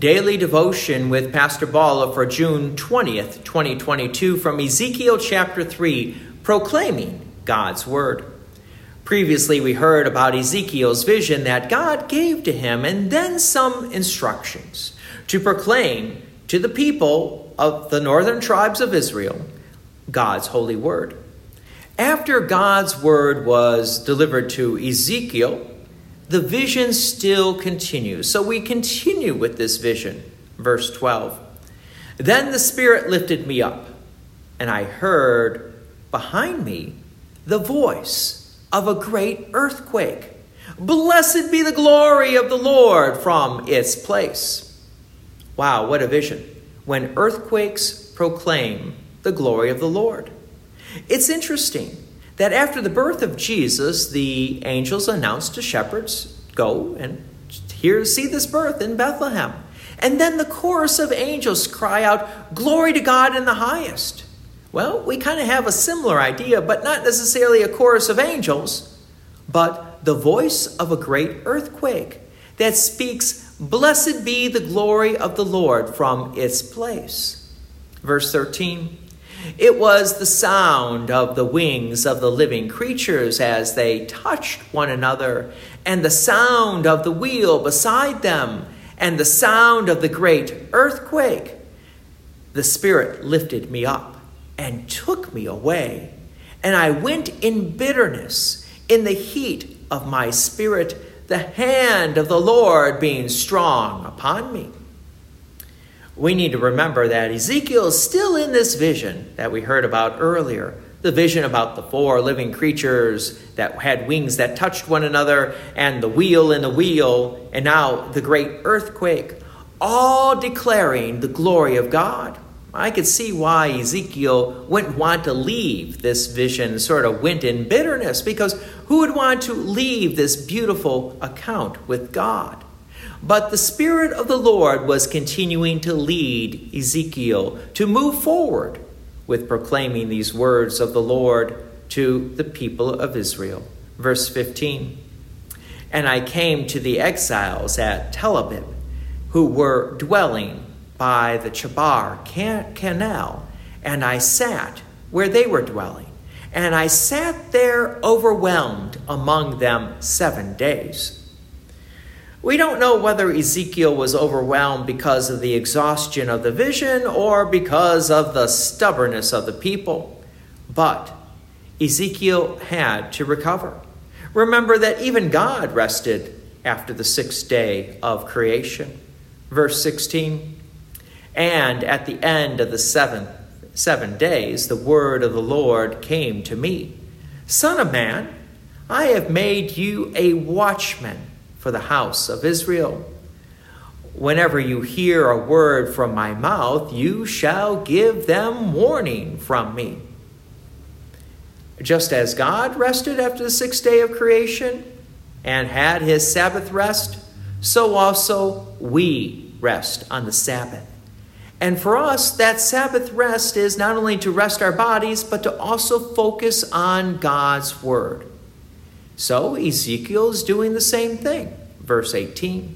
Daily devotion with Pastor Balla for June 20th, 2022, from Ezekiel chapter 3, proclaiming God's Word. Previously, we heard about Ezekiel's vision that God gave to him, and then some instructions to proclaim to the people of the northern tribes of Israel God's holy Word. After God's Word was delivered to Ezekiel, the vision still continues. So we continue with this vision. Verse 12. Then the Spirit lifted me up, and I heard behind me the voice of a great earthquake. Blessed be the glory of the Lord from its place. Wow, what a vision. When earthquakes proclaim the glory of the Lord. It's interesting that after the birth of Jesus, the angels announced to shepherds, Go and here see this birth in Bethlehem. And then the chorus of angels cry out, Glory to God in the highest. Well, we kind of have a similar idea, but not necessarily a chorus of angels, but the voice of a great earthquake that speaks, Blessed be the glory of the Lord from its place. Verse 13 it was the sound of the wings of the living creatures as they touched one another, and the sound of the wheel beside them, and the sound of the great earthquake. The Spirit lifted me up and took me away, and I went in bitterness, in the heat of my spirit, the hand of the Lord being strong upon me we need to remember that Ezekiel is still in this vision that we heard about earlier the vision about the four living creatures that had wings that touched one another, and the wheel in the wheel, and now the great earthquake, all declaring the glory of God. I could see why Ezekiel wouldn't want to leave this vision, sort of went in bitterness, because who would want to leave this beautiful account with God? But the Spirit of the Lord was continuing to lead Ezekiel to move forward with proclaiming these words of the Lord to the people of Israel. Verse 15 And I came to the exiles at Tel Abib, who were dwelling by the Chebar canal, and I sat where they were dwelling. And I sat there overwhelmed among them seven days. We don't know whether Ezekiel was overwhelmed because of the exhaustion of the vision or because of the stubbornness of the people, but Ezekiel had to recover. Remember that even God rested after the sixth day of creation. Verse 16 And at the end of the seventh, seven days, the word of the Lord came to me Son of man, I have made you a watchman for the house of Israel. Whenever you hear a word from my mouth, you shall give them warning from me. Just as God rested after the sixth day of creation and had his Sabbath rest, so also we rest on the Sabbath. And for us, that Sabbath rest is not only to rest our bodies, but to also focus on God's Word. So Ezekiel is doing the same thing. Verse 18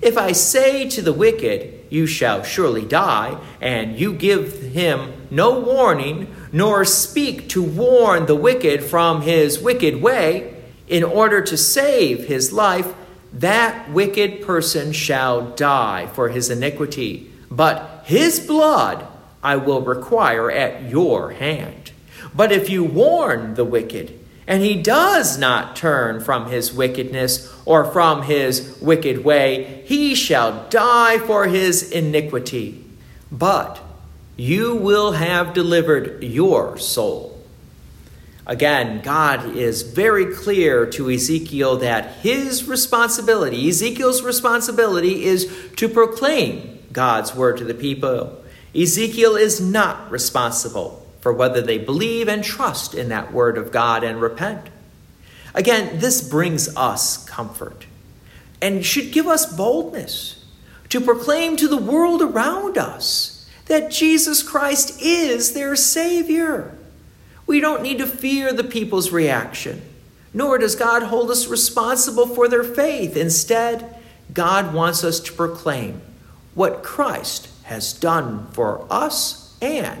If I say to the wicked, You shall surely die, and you give him no warning, nor speak to warn the wicked from his wicked way, in order to save his life, that wicked person shall die for his iniquity. But his blood I will require at your hand. But if you warn the wicked, and he does not turn from his wickedness or from his wicked way, he shall die for his iniquity. But you will have delivered your soul. Again, God is very clear to Ezekiel that his responsibility, Ezekiel's responsibility, is to proclaim God's word to the people. Ezekiel is not responsible for whether they believe and trust in that word of God and repent. Again, this brings us comfort and should give us boldness to proclaim to the world around us that Jesus Christ is their Savior. We don't need to fear the people's reaction, nor does God hold us responsible for their faith. Instead, God wants us to proclaim what Christ has done for us and